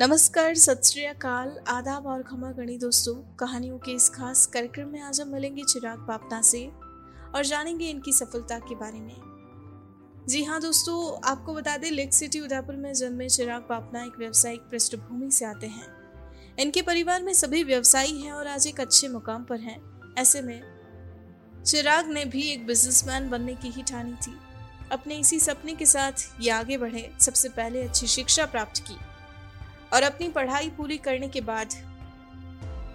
नमस्कार, सत अकाल। आदाब और खमा गणी दोस्तों। कहानियों के इस खास कार्यक्रम में आज हम मिलेंगे चिराग पापना से और जानेंगे इनकी सफलता के बारे में। जी हाँ दोस्तों, आपको बता दें, लेक सिटी उदयपुर में जन्मे चिराग पापना एक व्यवसायिक पृष्ठभूमि से आते हैं। इनके परिवार में सभी व्यवसायी हैं और आज एक अच्छे मुकाम पर हैं। ऐसे में, चिराग ने भी एक बिजनेसमैन बनने की ही ठानी थी। अपने इसी सपने के साथ ये आगे बढ़े। सबसे पहले अच्छी शिक्षा प्राप्त की। और अपनी पढ़ाई पूरी करने के बाद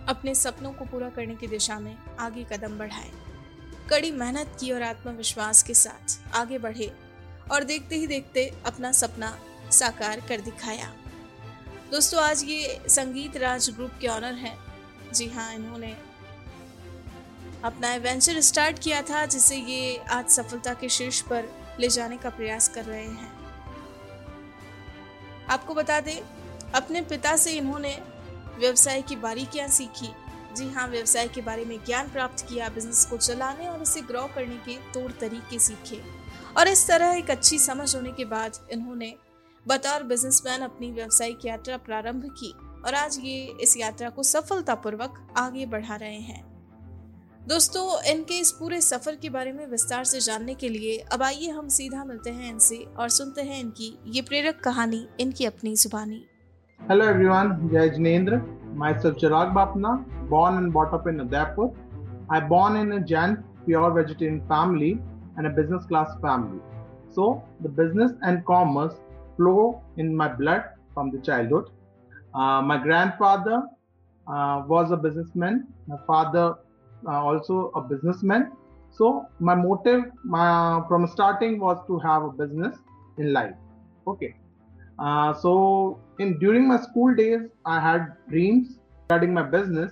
अपने सपनों को पूरा करने की दिशा में आगे कदम बढ़ाए। कड़ी मेहनत की और आत्मविश्वास के साथ आगे बढ़े और देखते ही देखते अपना सपना साकार कर दिखाया। दोस्तों, आज ये संगीत राज ग्रुप के ऑनर हैं। जी हाँ इन्होंने अपना एडवेंचर स्टार्ट किया था, जिसे ये आज सफलता के शीर्ष पर ले जाने का प्रयास कर रहे हैं। आपको बता दें अपने पिता से इन्होंने व्यवसाय की बारीकियाँ सीखी। जी हाँ व्यवसाय के बारे में ज्ञान प्राप्त किया बिज़नेस को चलाने और उसे ग्रो करने के तौर तरीके सीखे। और इस तरह एक अच्छी समझ होने के बाद इन्होंने बतौर बिजनेसमैन अपनी व्यवसायिक यात्रा प्रारंभ की और आज ये इस यात्रा को सफलतापूर्वक आगे बढ़ा रहे हैं। दोस्तों, इनके इस पूरे सफ़र के बारे में विस्तार से जानने के लिए अब आइए हम सीधा मिलते हैं इनसे और सुनते हैं इनकी ये प्रेरक कहानी, इनकी अपनी जुबानी। Hello everyone, Jai Jinendra. Myself Chirag Bapna, born and brought up in Udaipur. I born in a Jain pure vegetarian family and a business class family. So the business and commerce flow in my blood from the childhood. Uh, my grandfather uh, was a businessman. My father uh, also a businessman. So my motive my, from starting was to have a business in life. Okay. Uh, so in during my school days, I had dreams regarding my business.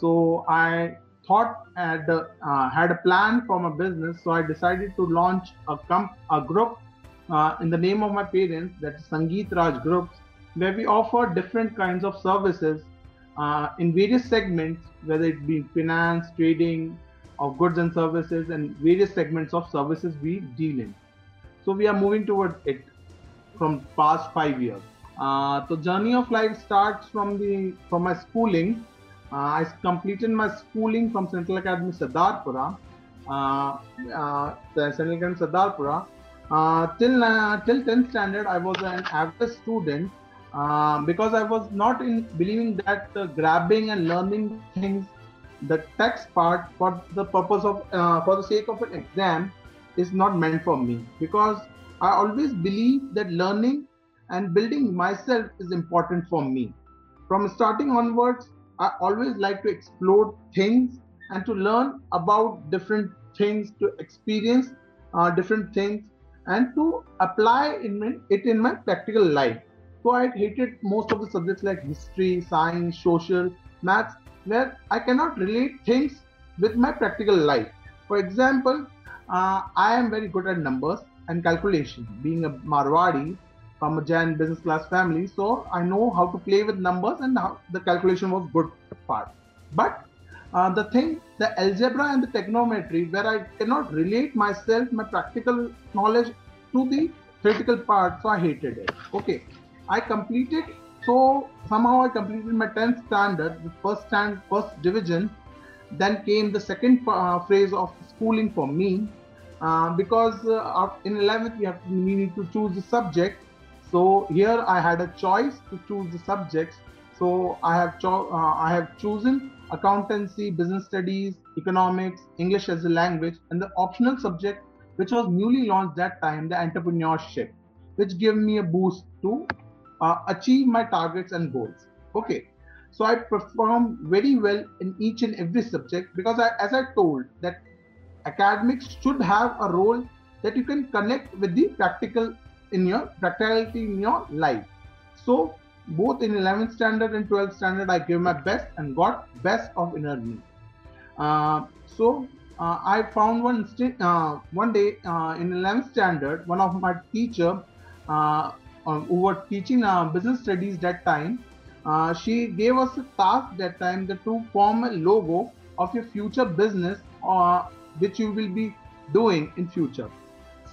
So I thought had uh, had a plan for my business. So I decided to launch a comp a group uh, in the name of my parents, that is Sangeet Raj Groups, where we offer different kinds of services uh, in various segments, whether it be finance, trading, of goods and services, and various segments of services we deal in. So we are moving towards it from past five years. Uh, journey of life starts from the from my schooling. Uh, I completed my schooling from Central Academy Sardarpura, uh, uh, Central Academy Sardarpura. Uh, till till 10th standard, I was an average student because I was not in believing that grabbing and learning things, the text part for the purpose of for the sake of an exam, is not meant for me because I always believe that learning and building myself is important for me. From starting onwards, I always like to explore things and to learn about different things, to experience uh, different things, and to apply it in my practical life. So I hated most of the subjects like history, science, social, maths, where I cannot relate things with my practical life. For example, uh, I am very good at numbers and calculation. Being a Marwadi from a Jain business class family, so I know how to play with numbers and how the calculation was good part. But uh, the thing, the algebra and the trigonometry, where I cannot relate myself, my practical knowledge to the theoretical part, so I hated it. Okay, I completed. So somehow I completed my 10th standard, the first stand, first division. Then came the second uh, phase of schooling for me, uh, because uh, in 11th we have to, we need to choose the subject. So here i had a choice to choose the subjects so i have cho- uh, i have chosen accountancy business studies economics english as a language and the optional subject which was newly launched that time the entrepreneurship which gave me a boost to uh, achieve my targets and goals. Okay. So i performed very well in each and every subject because I, as i told that academics should have a role that you can connect with the practical in your practicality in your life. So both in 11th standard and 12th standard, I gave my best and got best of inner me. Uh, so uh, I found one uh, one day uh, in 11th standard, one of my teacher uh, uh, who were teaching business studies that time, she gave us a task that time that to form a logo of your future business which you will be doing in future.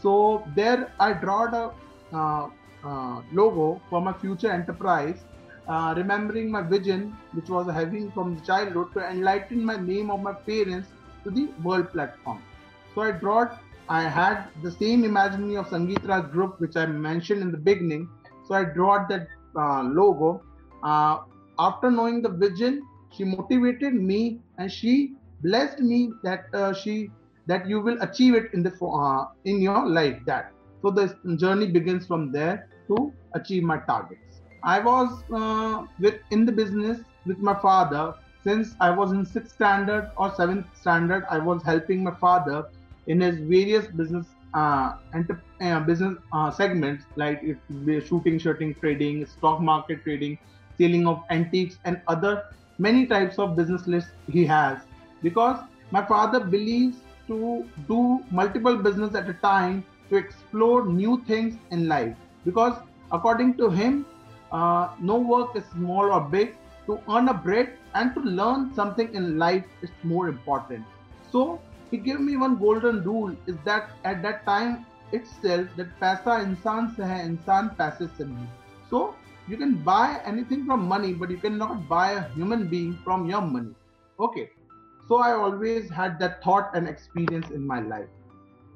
So there I drawed a uh, uh, logo for my future enterprise uh, remembering my vision, which was having from childhood, to enlighten my name of my parents to the world platform. So I brought, I had the same imaginary of Sangeet group, which I mentioned in the beginning. So I brought that uh, logo. Uh, after knowing the vision, she motivated me and she blessed me that uh, she that you will achieve it in the uh, in your life. That so the journey begins from there to achieve my targets. I was uh, with in the business with my father since I was in sixth standard or seventh standard. I was helping my father in his various business uh, enter, uh, business uh, segments like shooting, shirting, trading, stock market trading, selling of antiques, and other many types of business lists he has. Because my father believes to do multiple business at a time to explore new things in life. Because according to him, uh, no work is small or big. To earn a bread and to learn something in life is more important. So he gave me one golden rule is that at that time itself that paisa insan se hai insan paise se nahi so you can buy anything from money but you cannot buy a human being from your money okay so i always had that thought and experience in my life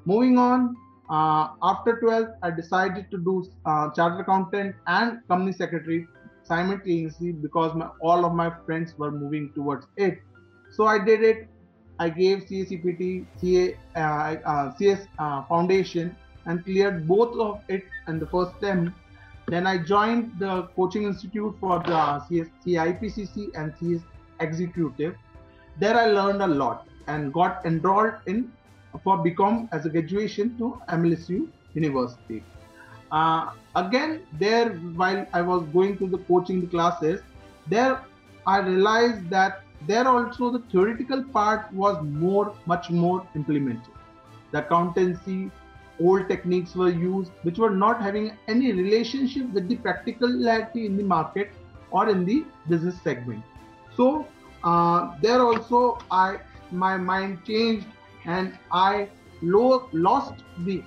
moving on uh, after 12th i decided to do uh, chartered accountant and company secretary simultaneously because my, all of my friends were moving towards it so i did it I gave CACPT, CA, uh, uh, CS uh, Foundation and cleared both of it in the first term. Then I joined the coaching institute for the CS, CIPCC and CS Executive. There I learned a lot and got enrolled in for become as a graduation to MLSU University. Uh, again, there while I was going to the coaching classes, there I realized that there also the theoretical part was more much more implemented the accountancy old techniques were used which were not having any relationship with the practicality in the market or in the business segment so uh, there also i my mind changed and i lo- lost the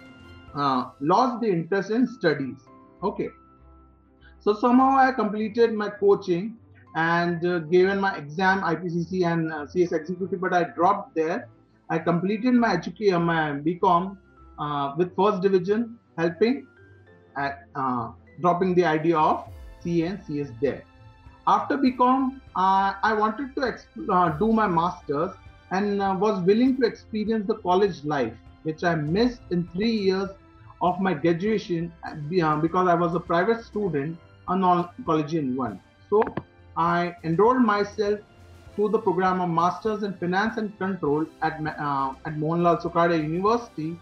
uh, lost the interest in studies okay so somehow i completed my coaching and uh, given my exam IPCC and uh, CS executive, but I dropped there. I completed my education, my BCom uh, with first division, helping at uh, dropping the idea of CA and CS there. After BCom, uh, I wanted to exp- uh, do my masters and was willing to experience the college life, which I missed in three years of my graduation because I was a private student, a non-college in one. So I enrolled myself to the program of Masters in Finance and Control at, uh, at Mohanlal Sukhadiya University.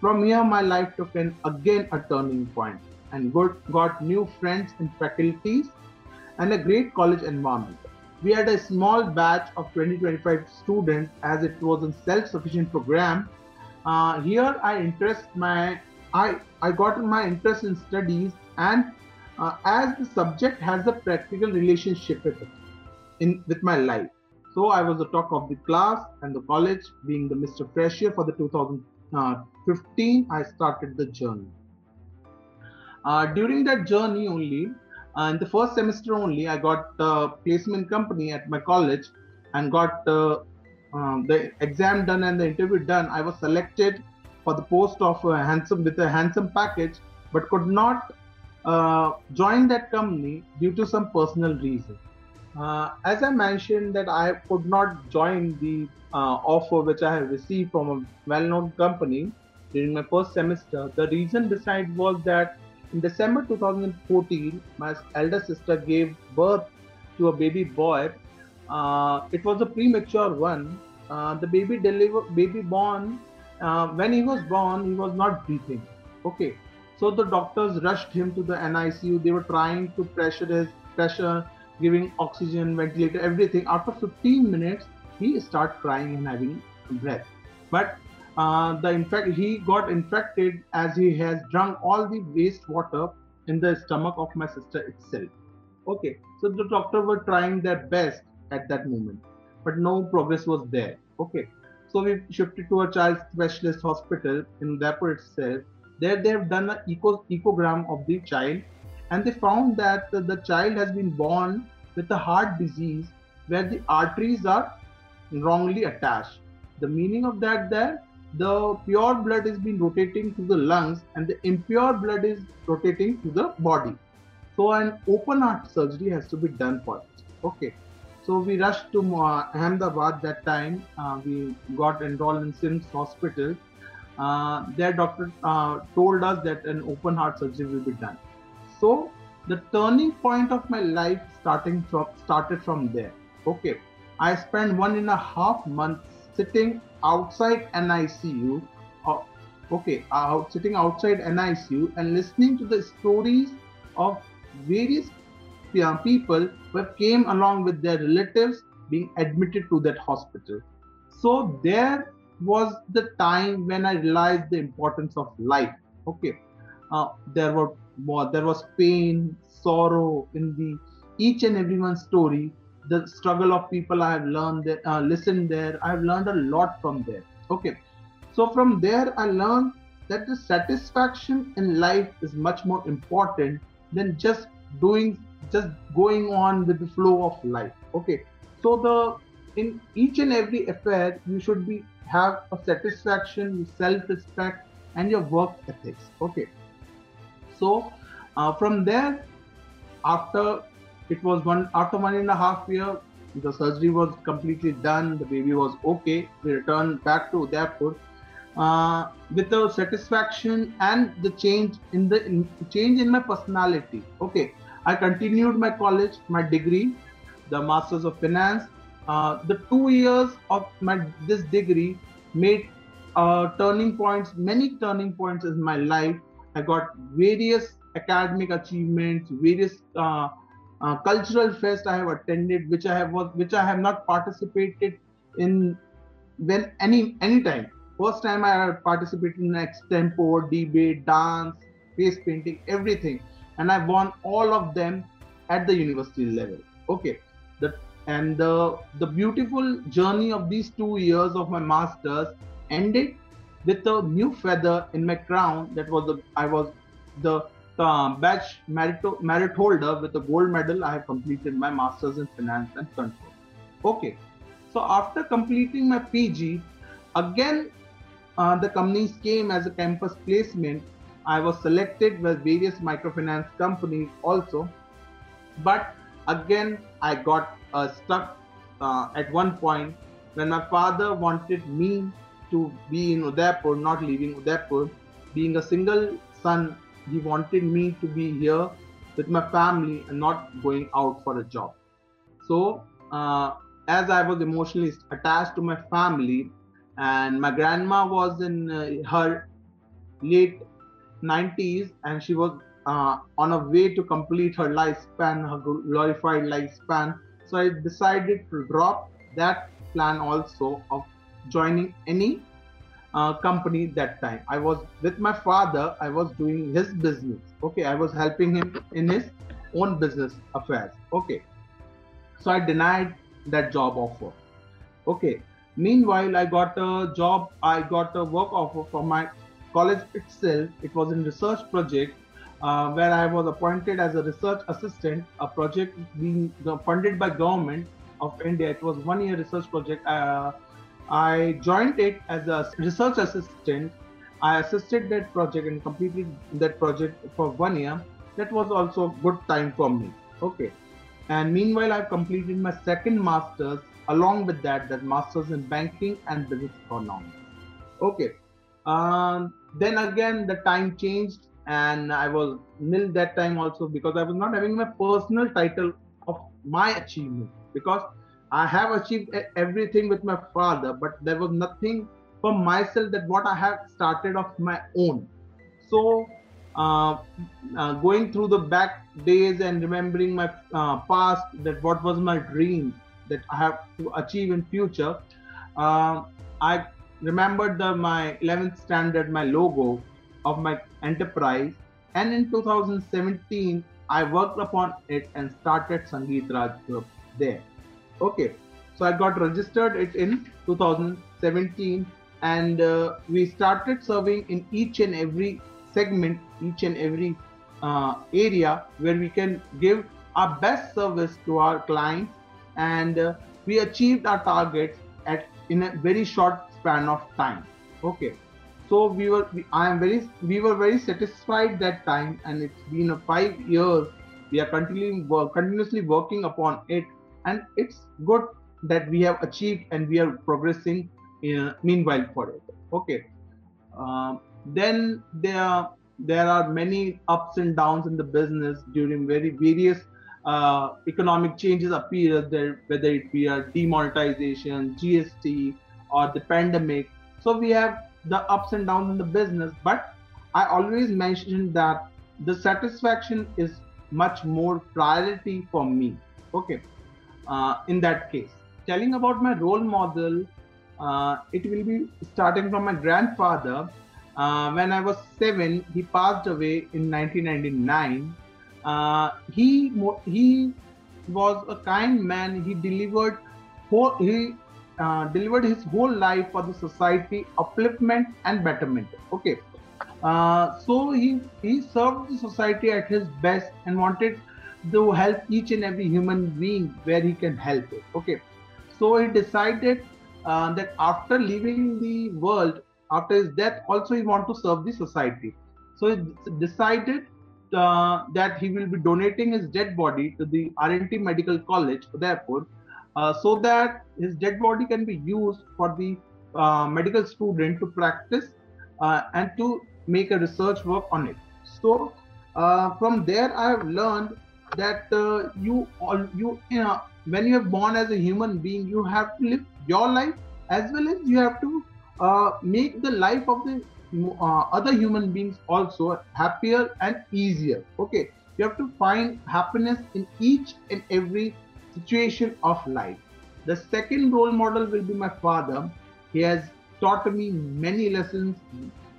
From here, my life took an, again a turning point and got, got new friends and faculties and a great college environment. We had a small batch of 20-25 students as it was a self-sufficient program. Uh, here, I interest my I I got my interest in studies and uh, as the subject has a practical relationship with it in with my life. So I was the talk of the class and the college, being the Mr. Fresher for the 2015. I started the journey. Uh, during that journey only, uh, in the first semester only, I got a placement company at my college and got uh, um, the exam done and the interview done. I was selected for the post of a handsome with a handsome package, but could not uh, joined that company due to some personal reason. Uh, as I mentioned that I could not join the uh, offer which I have received from a well-known company during my first semester. The reason beside was that in December 2014, my elder sister gave birth to a baby boy. Uh, it was a premature one. Uh, the baby deliver baby born uh, when he was born, he was not breathing. Okay, so the doctors rushed him to the NICU. They were trying to pressure his pressure, giving oxygen, ventilator, everything. After 15 minutes, he started crying and having breath. But uh, the infect he got infected as he has drunk all the waste water in the stomach of my sister itself. Okay, so the doctor were trying their best at that moment, but no progress was there. Okay, so we shifted to a child specialist hospital in Udaipur itself there they have done an eco, echogram of the child and they found that the child has been born with a heart disease where the arteries are wrongly attached. The meaning of that there, the pure blood is being rotating to the lungs and the impure blood is rotating to the body. So an open heart surgery has to be done for it. Okay. So we rushed to uh, Ahmedabad that time. Uh, we got enrolled in CIMS hospital. Uh, their doctor uh, told us that an open heart surgery will be done. So the turning point of my life starting from started from there. Okay, I spent one and a half months sitting outside NICU. Uh, okay, out sitting outside NICU and listening to the stories of various people who came along with their relatives being admitted to that hospital. So there was the time when I realized the importance of life. Okay, uh, there were more, there was pain, sorrow in the each and everyone's story. The struggle of people I have learned, there, uh, listened there. I have learned a lot from there. Okay, so from there I learned that the satisfaction in life is much more important than just doing just going on with the flow of life. Okay. So the in each and every affair you should be have a satisfaction self-respect and your work ethics. Okay. So uh, from there after it was one after one and a half year the surgery was completely done the baby was okay we returned back to udaipur uh, with the satisfaction and the change in the in, change in my personality okay I continued my college, my degree, the Masters of Finance. Uh, the two years of my this degree made uh, turning points, many turning points in my life. I got various academic achievements, various uh, uh, cultural fest I have attended, which I have was, which I have not participated in when any any time. First time I participated in extempo, debate, dance, face painting, everything and I won all of them at the university level. Okay, the and the the beautiful journey of these two years of my masters ended with a new feather in my crown. That was the I was the uh, batch merit, merit holder with a gold medal. I have completed my masters in finance and control. Okay, so after completing my PG, again uh, the companies came as a campus placement I was selected with various microfinance companies also, but again I got uh, stuck uh, at one point when my father wanted me to be in Udaipur, not leaving Udaipur. Being a single son, he wanted me to be here with my family and not going out for a job. So, uh, as I was emotionally attached to my family, and my grandma was in uh, her late 90s and she was uh, on a way to complete her lifespan, her glorified lifespan. So I decided to drop that plan also of joining any uh, company that time. I was with my father, I was doing his business. Okay, I was helping him in his own business affairs. Okay, so I denied that job offer. Okay, meanwhile, I got a job, I got a work offer from my college itself, it was a research project uh, where I was appointed as a research assistant, a project being funded by government of India. It was one year research project. Uh, I joined it as a research assistant. I assisted that project and completed that project for one year. That was also a good time for me. Okay. And meanwhile, I've completed my second master's along with that, that master's in banking and business economics. Okay. Um, then again, the time changed, and I was nil that time also because I was not having my personal title of my achievement because I have achieved everything with my father, but there was nothing for myself that what I have started of my own. So, uh, uh, going through the back days and remembering my uh, past, that what was my dream that I have to achieve in future, uh, I remembered the my 11th standard my logo of my enterprise and in 2017 i worked upon it and started sangeet raj group there okay. So i got registered it in 2017 and uh, we started serving in each and every segment each and every uh, area where we can give our best service to our clients and uh, we achieved our targets at in a very short span of time. Okay. So we were we, i am very we were very satisfied that time and it's been a 5 years we are continuing work, continuously working upon it and it's good that we have achieved and we are progressing in meanwhile for it. Okay. Uh, then there there are many ups and downs in the business during very various uh, economic changes appear there whether it be a demonetization gst or the pandemic. So we have the ups and downs in the business but i always mention that the satisfaction is much more priority for me. Okay uh, in that case. Telling about my role model uh, it will be starting from my grandfather. Uh, when i was 7 he passed away in 1999 uh, he he was a kind man. He delivered whole, he uh, delivered his whole life for the society upliftment and betterment. Okay. Uh, so he he served the society at his best and wanted to help each and every human being where he can help it okay so he decided uh, that after leaving the world after his death also he want to serve the society so he decided uh, that he will be donating his dead body to the RNT Medical College, Udaipur, uh, so that his dead body can be used for the uh, medical student to practice uh, and to make a research work on it. So uh, from there, I have learned that uh, you all you, you know, when you are born as a human being, you have to live your life as well as you have to make the life of the uh, other human beings also happier and easier. Okay. You have to find happiness in each and every situation of life. The second role model will be my father. He has taught me many lessons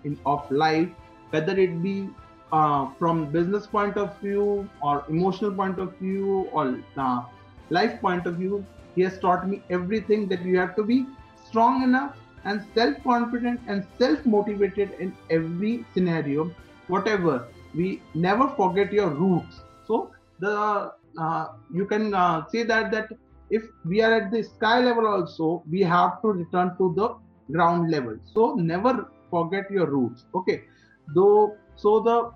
in of life whether it be uh, from business point of view or emotional point of view or uh, life point of view he has taught me everything that you have to be strong enough and self-confident and self-motivated in every scenario whatever. We never forget your roots. So the uh, you can uh, say that that if we are at the sky level also we have to return to the ground level. So never forget your roots. Okay. Though so the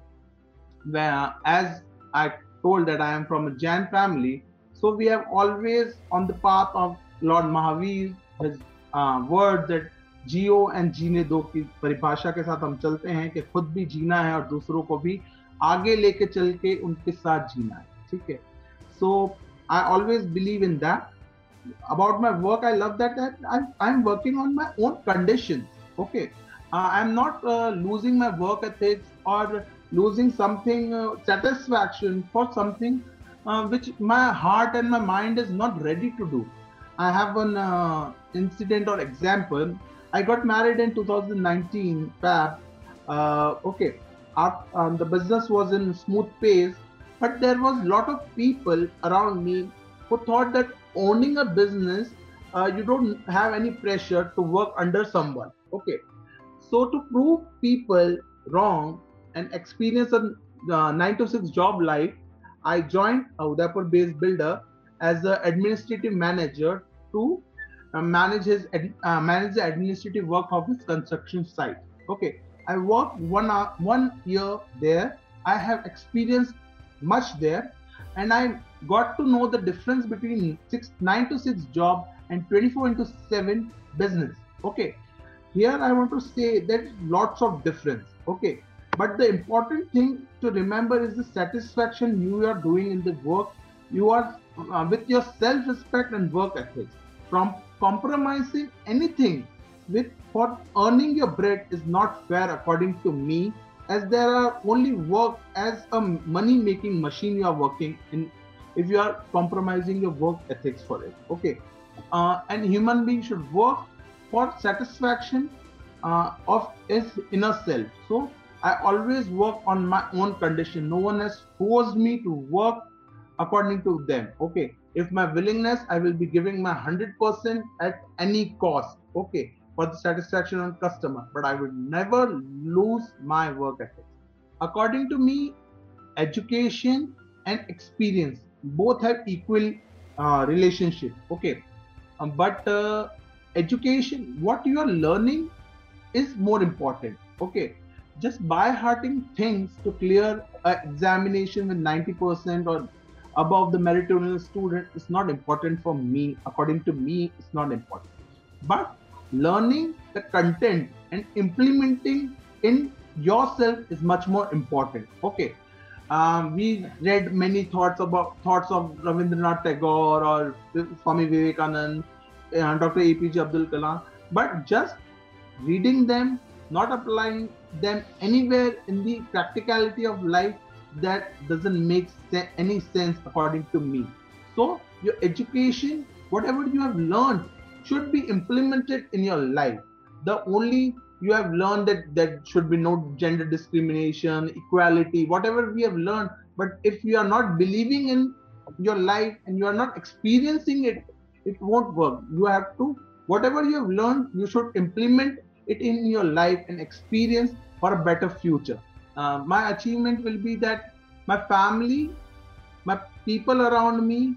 uh, as i told that i am from a jain family so we have always on the path of lord mahavir his uh, words that जियो and जीने दो की परिभाषा के साथ हम चलते हैं कि खुद भी जीना है और दूसरों को भी आगे लेके चल के उनके साथ जीना है ठीक है so I always believe in that about my work I love that I am working on my own condition okay I am not losing my work ethics और losing something uh, satisfaction for something uh, which my heart and my mind is not ready to do i have an uh, incident or example I got married in 2019 Fab. Uh, okay, um, the business was in smooth pace, but there was a lot of people around me who thought that owning a business, uh, you don't have any pressure to work under someone. Okay, so to prove people wrong and experience a uh, nine to six job life, I joined a Udaipur-based builder as the administrative manager to uh, manage his uh, manage the administrative work of his construction site. Okay, I worked one hour, one year there. I have experienced much there, and I got to know the difference between six nine to six job and 24 into seven business. Okay, here I want to say that lots of difference. Okay, but the important thing to remember is the satisfaction you are doing in the work. You are uh, with your self-respect and work ethics. From compromising anything with for earning your bread is not fair according to me as there are only work as a money making machine you are working in if you are compromising your work ethics for it okay uh, and human being should work for satisfaction uh, of his inner self so i always work on my own condition. No one has forced me to work according to them okay? If my willingness i will be giving my 100% at any cost okay for the satisfaction of customer but i would never lose my work ethic. According to me education and experience both have equal uh, relationship okay? Um, but uh, education what you are learning is more important okay just by hearting things to clear an examination with 90% or above the meritorious student is not important for me. According to me it's not important. But learning the content and implementing in yourself is much more important. Okay. Um, we read many thoughts about thoughts of Ravindranath Tagore or Swami Vivekanand, uh, Dr. APJ Abdul Kalam, but just reading them, not applying them anywhere in the practicality of life, that doesn't make se- any sense according to me. So your education, whatever you have learned, should be implemented in your life. The only you have learned that there should be no gender discrimination, equality, whatever we have learned. But if you are not believing in your life and you are not experiencing it, it won't work. You have to, whatever you have learned, you should implement it in your life and experience for a better future. Uh, my achievement will be that my family, my people around me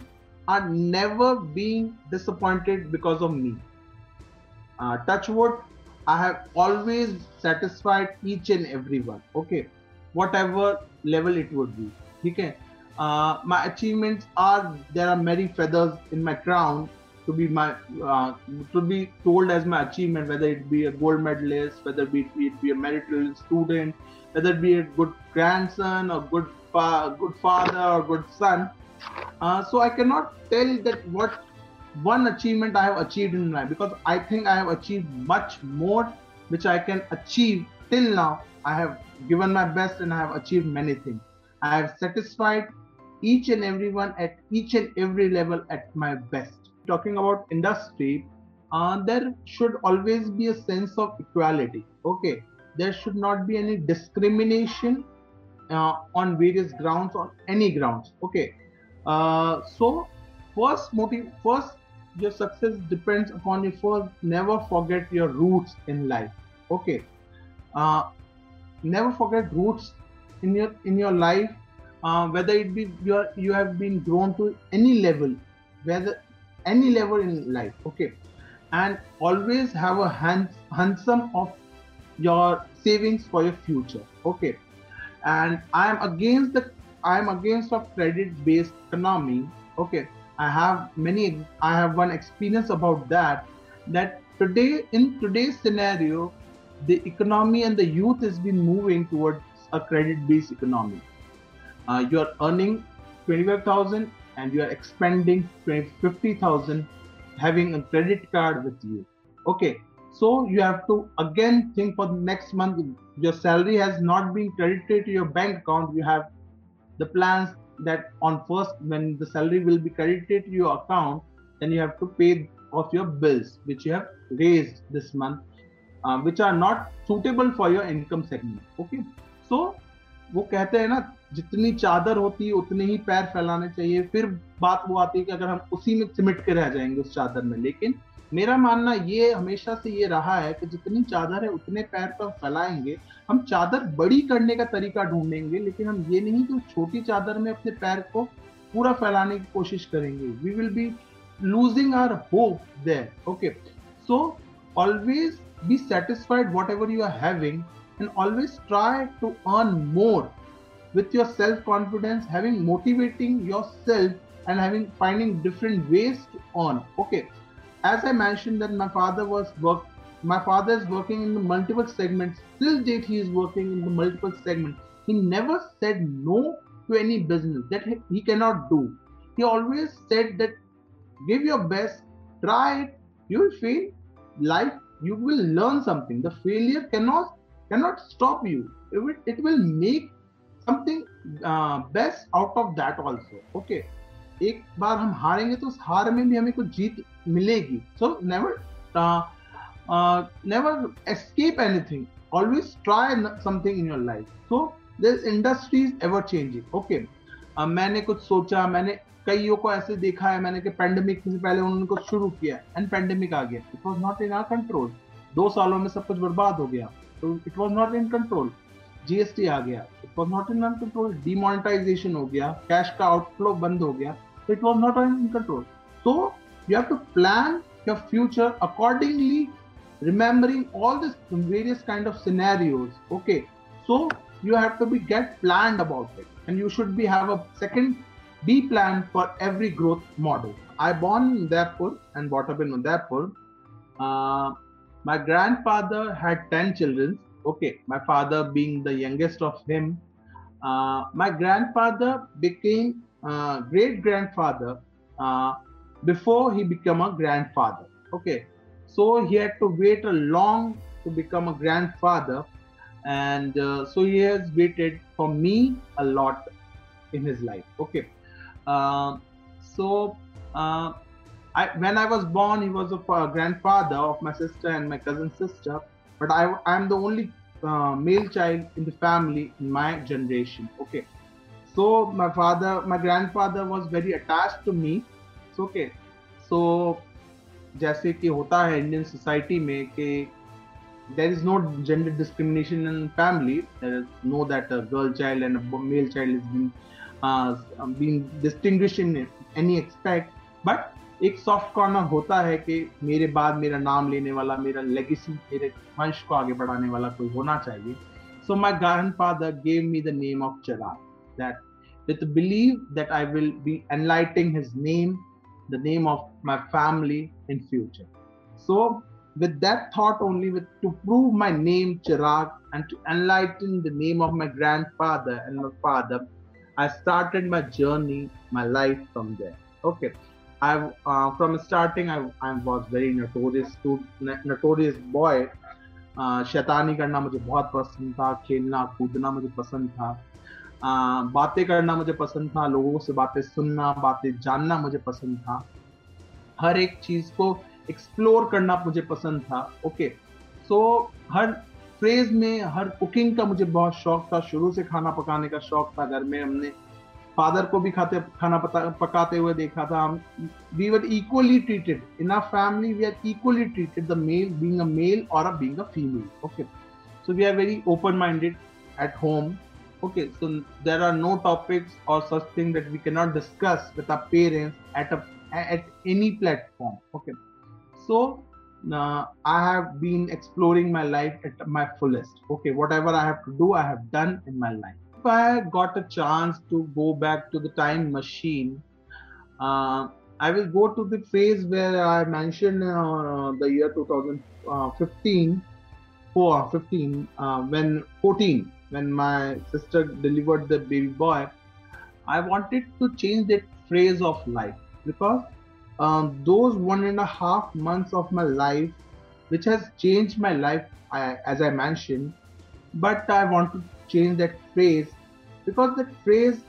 are never being disappointed because of me. Uh, touch wood, I have always satisfied each and everyone. Okay, whatever level it would be. Okay, uh, my achievements are there are many feathers in my crown to be my uh, to be told as my achievement, whether it be a gold medalist, whether it be, it be a meritorious student, whether it be a good grandson or good fa- good father or good son. Uh, so I cannot tell that what one achievement I have achieved in life because I think I have achieved much more which I can achieve till now. I have given my best and I have achieved many things. I have satisfied each and everyone at each and every level at my best. Talking about industry, uh, there should always be a sense of equality. Okay, there should not be any discrimination uh, on various grounds on any grounds. Okay, uh, so first motive, first your success depends upon you first never forget your roots in life okay uh, never forget roots in your in your life uh, whether it be you are, you have been grown to any level whether any level in life okay and always have a hand, handsome of your savings for your future okay and i am against the i am against of credit based economy okay I have many, I have one experience about that. That today, in today's scenario, the economy and the youth has been moving towards a credit-based economy. Uh, you are earning 25,000 and you are expending 50,000 having a credit card with you. Okay, so you have to again think for the next month. Your salary has not been credited to your bank account. You have the plans that on first when the salary will be credited to your account then you have to pay off your bills which you have raised this month uh, which are not suitable for your income segment okay so वो कहते हैं ना जितनी चादर होती है, उतने ही पैर फैलाने चाहिए। फिर बात वो आती है कि अगर हम उसी में सिमट के रह जाएँगे उस चादर में। लेकिन मेरा मानना ये हमेशा से ये रहा है कि जितनी चादर है, उतने पैर पर फैलाएँगे। हम चादर बड़ी करने का तरीका ढूंढेंगे, लेकिन हम ये नहीं कि छोटी चादर में अपने पैर को पूरा फैलाने की कोशिश करेंगे। We will be losing our hope there so always be satisfied whatever you are having and always try to earn more with your self confidence having motivating yourself and having finding different ways to earn okay as I mentioned that my father was work my father is working in the multiple segments. Till date he is working in the multiple segments. He never said no to any business that he cannot do. He always said that give your best, try it, you will fail. Life you will learn something. The failure cannot cannot stop you. It will, it will make uh, best out of that also. Okay. एक बार हम हारेंगे तो उस हार में भी हमें कुछ जीत मिलेगी। So never never escape anything always try something in your life so this industries ever changing okay मैंने कुछ सोचा मैंने कईयों को ऐसे देखा है मैंने कि पेंडेमिक से पहले उन्होंने कुछ शुरू किया एंड पेंडेमिक आ गया। It was not in our control दो सालों में सब कुछ बर्बाद हो गया। तो it was not in control GST आ गया it was not in control demonetisation हो गया कैश का आउटफ्लो बंद हो गया it was not in control so you have to plan your future accordingly remembering all this various kind of scenarios okay so you have to be get planned about it and you should be have a second b plan for every growth model i born in Udaipur and brought up in Udaipur uh, my grandfather had 10 children okay my father being the youngest of him uh, my grandfather became uh, great grandfather uh, before he became a grandfather. Okay so he had to wait a long to become a grandfather and uh, so he has waited for me a lot in his life. Okay uh, so uh, I, when I was born, he was a grandfather of my sister and my cousin sister but I I'm the only uh, male child in the family in my generation. Okay, so my father, my grandfather was very attached to me. So okay, so जैसे कि होता है Indian society में कि there is no gender discrimination in family. There is no that a girl child and a male child is being uh, being distinguished in any aspect. But एक soft corner होता है कि मेरे बाद मेरा नाम लेने वाला, मेरा लेगेसी मेरे वंश को आगे बढ़ाने वाला कोई होना चाहिए। So my godfather gave me the name of Chirag that with believe that I will be enlighting his name the name of my family in future so with that thought only with to prove my name Chirag and to enlighten the name of my grandfather and my father I start my journey my life from that okay I uh, from starting I, I was very notorious to notorious boy. Uh, शैतानी करना मुझे बहुत पसंद था खेलना कूदना मुझे पसंद था। Uh, बातें करना मुझे पसंद था लोगों से बातें सुनना बातें जानना मुझे पसंद था। हर एक चीज़ को एक्सप्लोर करना मुझे पसंद था ओके सो so, हर फ्रेज में हर कुकिंग का मुझे बहुत शौक था शुरू से खाना पकाने का शौक था घर में हमने फादर को भी खाते, खाना पकाते हुए देखा था हम। We were equally treated in our family we are equally treated the male being a male और a being a female okay so we are very open minded at home okay so there are no topics और such thing that we cannot discuss with our parents at at any platform okay so I have been exploring my life at my fullest okay whatever I have to do I have done in my life I got a chance to go back to the time machine, uh, I will go to the phase where I mentioned uh, the year 2015, uh, 15, uh, when 14, when my sister delivered the baby boy. I wanted to change that phrase of life because um, those one and a half months of my life, which has changed my life, I, as I mentioned, but I want to change that phrase because that phrase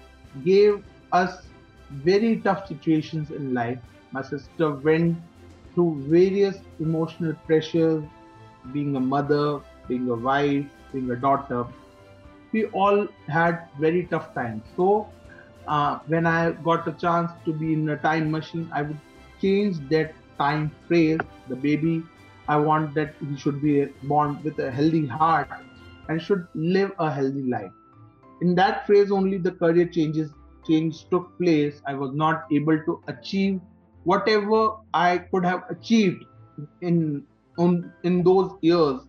gave us very tough situations in life. My sister went through various emotional pressures, being a mother, being a wife, being a daughter. We all had very tough times. So, uh, when I got a chance to be in a time machine, I would change that time phrase. The baby, I want that he should be born with a healthy heart and should live a healthy life. In that phrase only the career changes change took place. I was not able to achieve whatever I could have achieved in on, in those years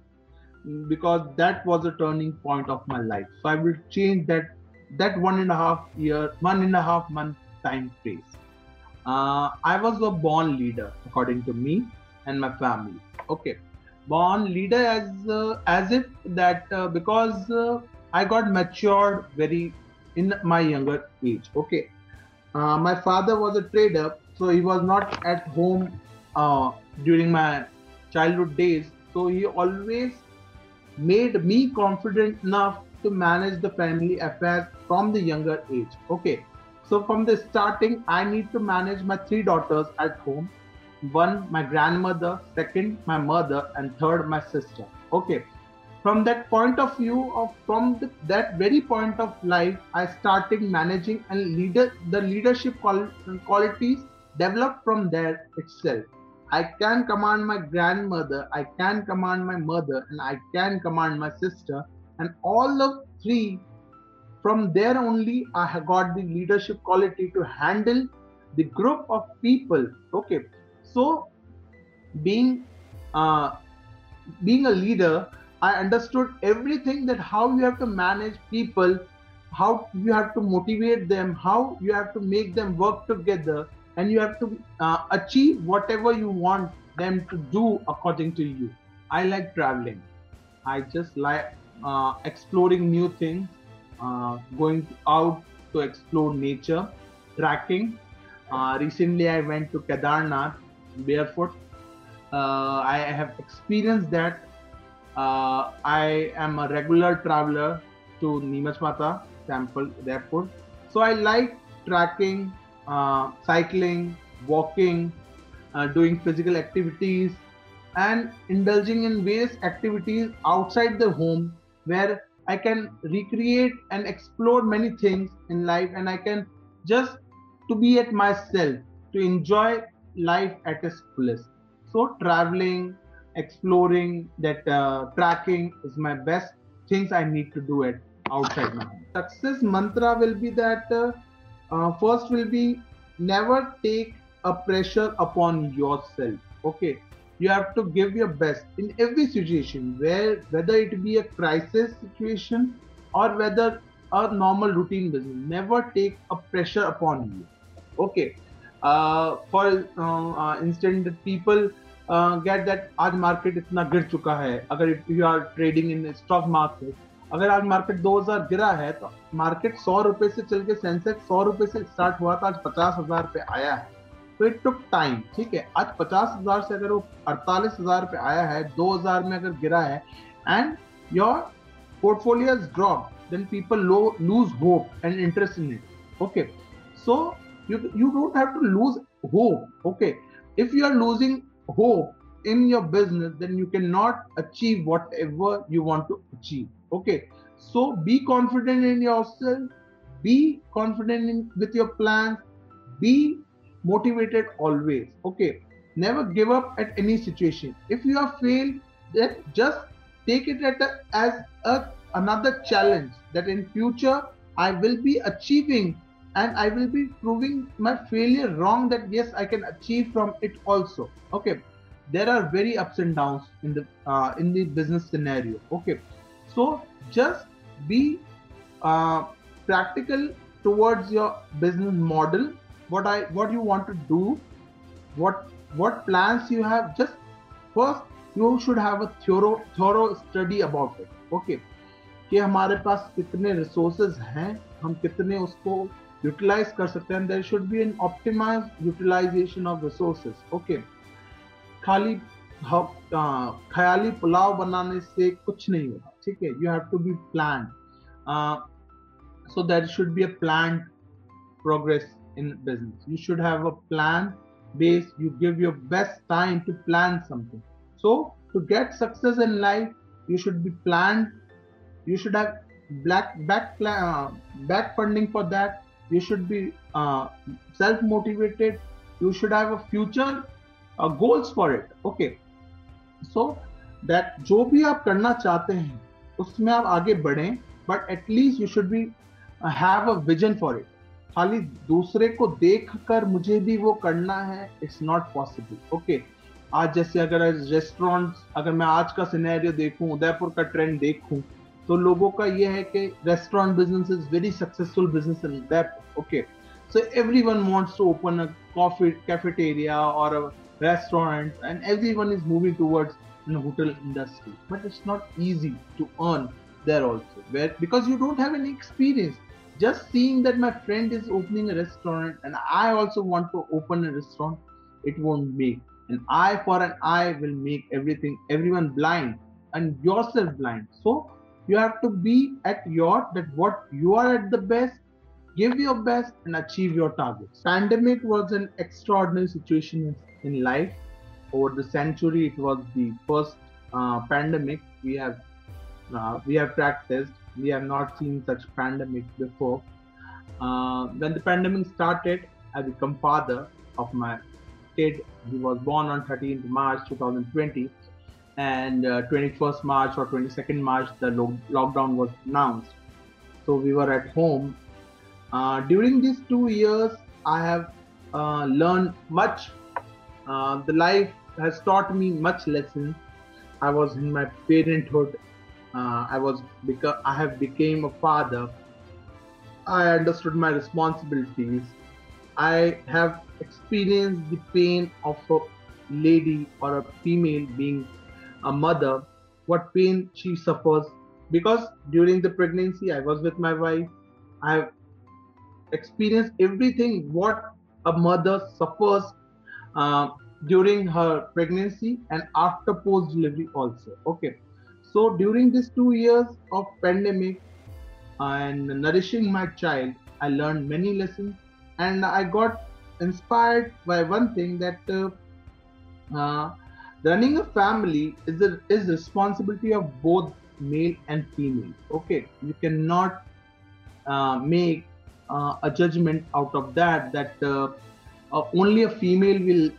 because that was a turning point of my life. So I will change that that one and a half year, one and a half month time phase. Uh, I was a born leader according to me and my family. Okay, born leader as uh, as if that uh, because uh, I got matured very in my younger age. Okay, uh, my father was a trader, so he was not at home uh, during my childhood days. So he always made me confident enough to manage the family affairs from the younger age. Okay, so from the starting, I need to manage my three daughters at home one my grandmother second my mother and third my sister. Okay. From that point of view of from the, that very point of life i started managing and leader the leadership qual- qualities developed from there itself. I can command my grandmother i can command my mother and i can command my sister and all of three, from there only I have got the leadership quality to handle the group of people. Okay, so being uh, being a leader, I understood everything that how you have to manage people, how you have to motivate them, how you have to make them work together, and you have to uh, achieve whatever you want them to do according to you. I like traveling. I just like uh, exploring new things, uh, going out to explore nature, tracking. Uh, recently, I went to Kedarnath barefoot. Uh, I have experienced that. Uh, I am a regular traveler to Neemuch Mata temple, Udaipur. So I like tracking, uh, cycling, walking, doing physical activities, and indulging in various activities outside the home where I can recreate and explore many things in life and I can just to be at myself to enjoy life at its fullest. So traveling, exploring, that uh, tracking is my best things I need to do it outside my home. Success mantra will be that uh, uh, first will be never take a pressure upon yourself. Okay, you have to give your best in every situation where whether it be a crisis situation or whether a normal routine business never take a pressure upon you okay uh, instant people get that आज market इतना गिर चुका है। अगर you are trading in stock market अगर आज market 2000 गिरा है तो मार्केट सौ रुपए से चल के सेंसेक्स सौ रुपए से स्टार्ट हुआ था आज पचास हज़ार पे आया है। तो इट टुक टाइम ठीक है? आज पचास हज़ार से अगर वो अड़तालीस हज़ार पे आया है दो हज़ार में अगर गिरा है and your portfolio drop then people lose hope and interest in it okay so you you don't have to lose hope okay? If you are losing hope in your business then you cannot achieve whatever you want to achieve okay? So be confident in yourself be confident in, with your plans be motivated always okay? Never give up at any situation. If you have failed then just take it a, as a another challenge that in future i will be achieving and i will be proving my failure wrong that yes i can achieve from it also okay there are very ups and downs in the uh, in the business scenario okay so just be uh, practical towards your business model what I what you want to do, what what plans you have. Just first you should have a thorough thorough study about it. Okay, कि हमारे पास कितने resources हैं हम कितने उसको utilise कर सकते हैं there should be an optimise utilisation of resources okay खाली ख्याली पुलाव बनाने से कुछ नहीं होगा ठीक है you have to be plan so there should be a plan progress in business you should have a plan base you give your best time to plan something so to get success in life you should be plan you should have black back uh, back funding for that. You should be uh, self motivated. You should have a future uh, goals for it. Okay. So that जो भी आप करना चाहते हैं उसमें आप आगे बढ़ें but at least you should be uh, have a vision खाली दूसरे को देख कर मुझे भी वो करना है इट्स नॉट पॉसिबल ओके आज जैसे अगर रेस्टोरेंट अगर मैं आज का सिनेरियो देखूँ उदयपुर का ट्रेंड देखूँ तो लोगों का ये है कि restaurant business is very successful business in Udaipur Okay, so everyone wants to open a coffee cafeteria or a restaurant, and everyone is moving towards the hotel industry. But it's not easy to earn there also, where because you don't have any experience. Just seeing that my friend is opening a restaurant and I also want to open a restaurant, it won't make an eye for an eye will make everything everyone blind and yourself blind so you have to be at your that what you are at the best give your best and achieve your targets. Pandemic was an extraordinary situation in life. Over the century, it was the first uh, pandemic we have uh, we have practiced we have not seen such pandemic before. Uh, when the pandemic started, I became father of my kid. He was born on 13th March 2020, and uh, 21st March or 22nd March the lo- lockdown was announced. so we were at home. Uh, during these two years, I have uh, learned much. Uh, the life has taught me much lessons. I was in my parenthood. Uh, I was because I have became a father. I understood my responsibilities. I have experienced the pain of a lady or a female being a mother, what pain she suffers. Because during the pregnancy, I was with my wife. I have experienced everything what a mother suffers uh, during her pregnancy and after post delivery also. Okay, so during these two years of pandemic and nourishing my child, I learned many lessons and I got inspired by one thing that uh, uh, running a family is a is responsibility of both male and female. Okay, you cannot uh, make uh, a judgment out of that that uh, uh, only a female will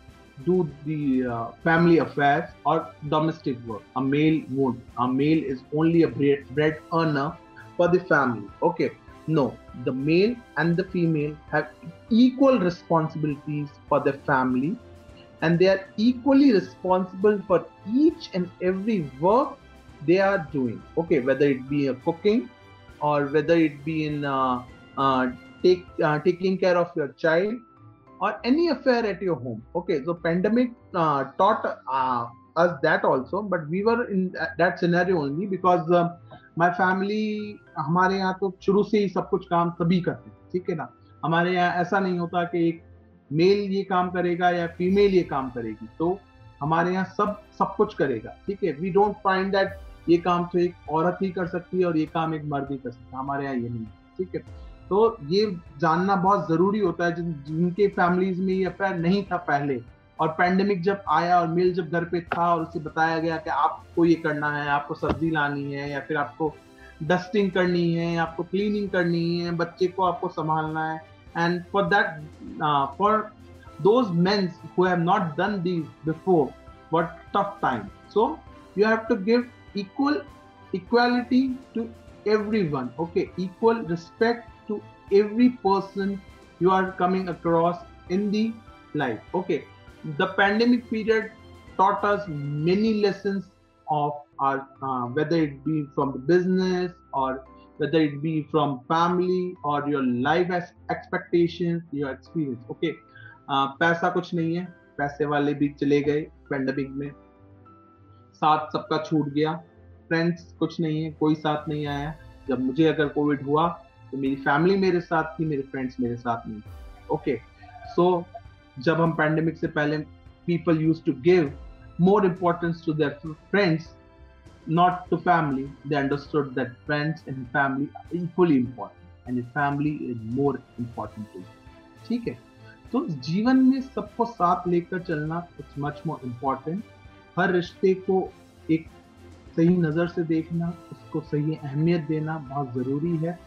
do the uh, family affairs or domestic work. A male won't. A male is only a bread, bread earner for the family. Okay, no, the male and the female have equal responsibilities for their family and they are equally responsible for each and every work they are doing. Okay, whether it be a cooking or whether it be in uh, take uh, taking care of your child or any affair at your home. Okay, so pandemic uh, taught uh, us that also, but we were in that scenario only because uh, my family हमारे यहाँ तो शुरू से ही सब कुछ काम सभी करते हैं ठीक है ना? हमारे यहाँ ऐसा नहीं होता कि एक मेल ये काम करेगा या फीमेल ये काम करेगी तो हमारे यहाँ सब सब कुछ करेगा ठीक है? वी डोंट फाइंड दैट ये काम तो एक औरत ही कर सकती है और ये काम एक मर्द ही कर सकता है हमारे यहाँ ये नहीं ठीक है? तो ये जानना बहुत ज़रूरी होता है जिन, जिनके फैमिलीज़ में ये अफेयर नहीं था पहले। और पैंडेमिक जब आया और मेल जब घर पे था और उसे बताया गया कि आपको ये करना है, आपको सब्ज़ी लानी है या फिर आपको डस्टिंग करनी है, आपको क्लीनिंग करनी है, बच्चे को आपको संभालना है। And for that for those men who have not done these before, what tough time. So, you have to give equal to everyone, okay? Equal respect to every person you are coming across in the life okay the pandemic period taught us many lessons of our uh, whether it be from the business or whether it be from family or your life expectations your experience okay uh, पैसा कुछ नहीं है पैसे वाले भी चले गए pandemic में साथ सबका छूट गया फ्रेंड्स कुछ नहीं है कोई साथ नहीं आया जब मुझे अगर कोविड हुआ तो मेरी फैमिली मेरे साथ थी, मेरे फ्रेंड्स मेरे साथ नहीं ओके सो जब हम पैंडेमिक से पहले people used to give more importance to their friends to family, they understood that friends and family are equally important, and family is more important too ठीक है? तो जीवन में सबको साथ लेकर चलना इट्स मच मोर इम्पोर्टेंट हर रिश्ते को एक सही नज़र से देखना, उसको सही अहमियत देना बहुत ज़रूरी है।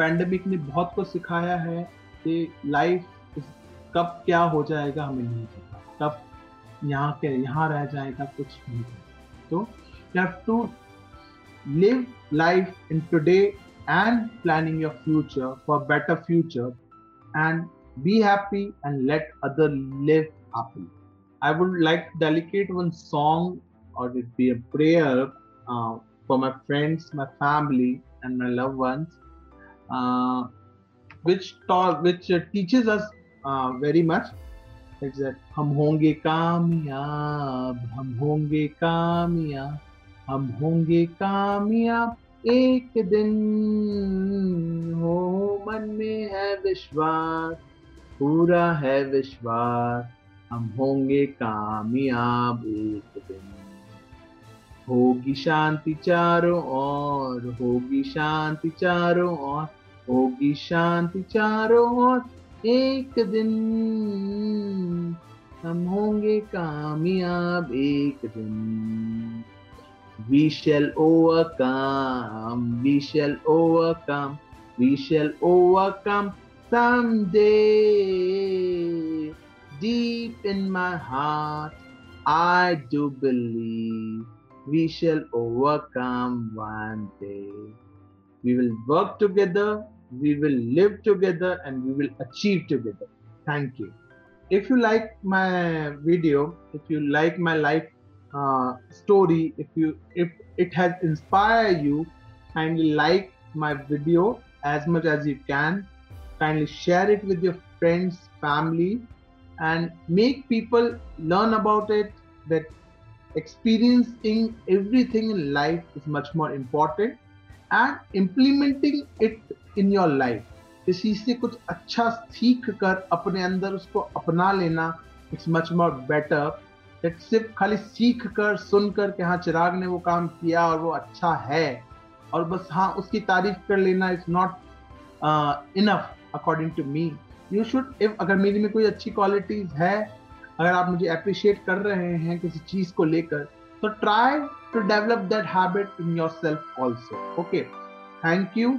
पैंडमिक ने बहुत कुछ सिखाया है कि लाइफ कब क्या हो जाएगा हमें नहीं पता कब यहाँ के यहाँ रह जाएगा कुछ नहीं तो you have to live life in today and planning your future for better future and be happy and let other live happy i would like to dedicate one song or it be a prayer uh, for my friends my family and my loved ones uh, which taught which uh, teaches us very much exact हम होंगे कामयाब हम होंगे कामयाब हम होंगे कामयाब एक दिन हो मन में है विश्वास पूरा है विश्वास हम होंगे कामयाब एक दिन होगी शांति चारों ओर होगी शांति चारों ओर होगी शांति चारों ओर। एक दिन हम होंगे कामयाब एक दिन। We shall overcome we shall overcome we shall overcome someday deep in my heart I do believe we shall overcome one day we will work together we will live together, and we will achieve together. Thank you. If you like my video, if you like my life uh, story, if you if it has inspired you, kindly like my video as much as you can. Kindly share it with your friends, family, and make people learn about it. That experiencing everything in life is much more important and implementing it in your life किसी से कुछ अच्छा सीख कर अपने अंदर उसको अपना लेना इट्स मच मोर बेटर सिर्फ़ खाली सीख कर सुनकर कि हाँ चिराग ने वो काम किया और वो अच्छा है और बस हाँ उसकी तारीफ़ कर लेना is not enough according to me you should if अगर मेरी में कोई अच्छी क्वालिटीज है अगर आप मुझे अप्रिशिएट कर रहे हैं किसी चीज़ को लेकर तो try to develop that habit in yourself also okay thank you